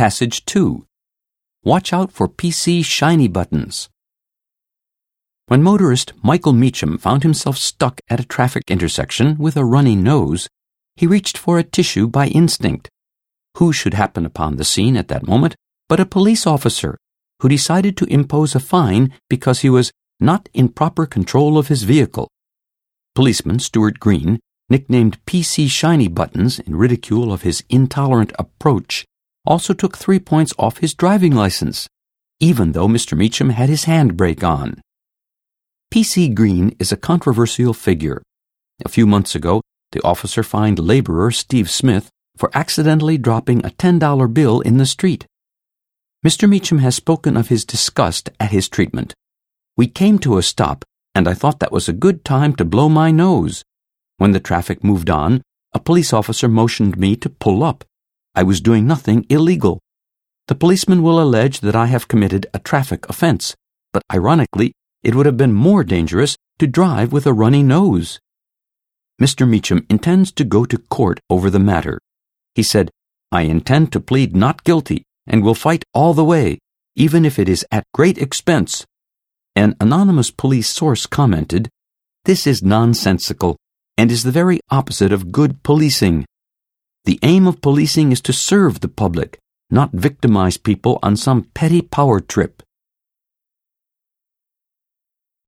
Passage 2 Watch out for PC shiny buttons. When motorist Michael Meacham found himself stuck at a traffic intersection with a runny nose, he reached for a tissue by instinct. Who should happen upon the scene at that moment but a police officer who decided to impose a fine because he was not in proper control of his vehicle. Policeman Stuart Green, nicknamed PC Shiny Buttons in ridicule of his intolerant approach, also took three points off his driving license, even though Mr. Meacham had his handbrake on. PC Green is a controversial figure. A few months ago, the officer fined laborer Steve Smith for accidentally dropping a $10 bill in the street. Mr. Meacham has spoken of his disgust at his treatment. We came to a stop, and I thought that was a good time to blow my nose. When the traffic moved on, a police officer motioned me to pull up. I was doing nothing illegal. The policeman will allege that I have committed a traffic offense, but ironically, it would have been more dangerous to drive with a runny nose. Mr. Meacham intends to go to court over the matter. He said, I intend to plead not guilty and will fight all the way, even if it is at great expense. An anonymous police source commented, This is nonsensical and is the very opposite of good policing. The aim of policing is to serve the public, not victimize people on some petty power trip.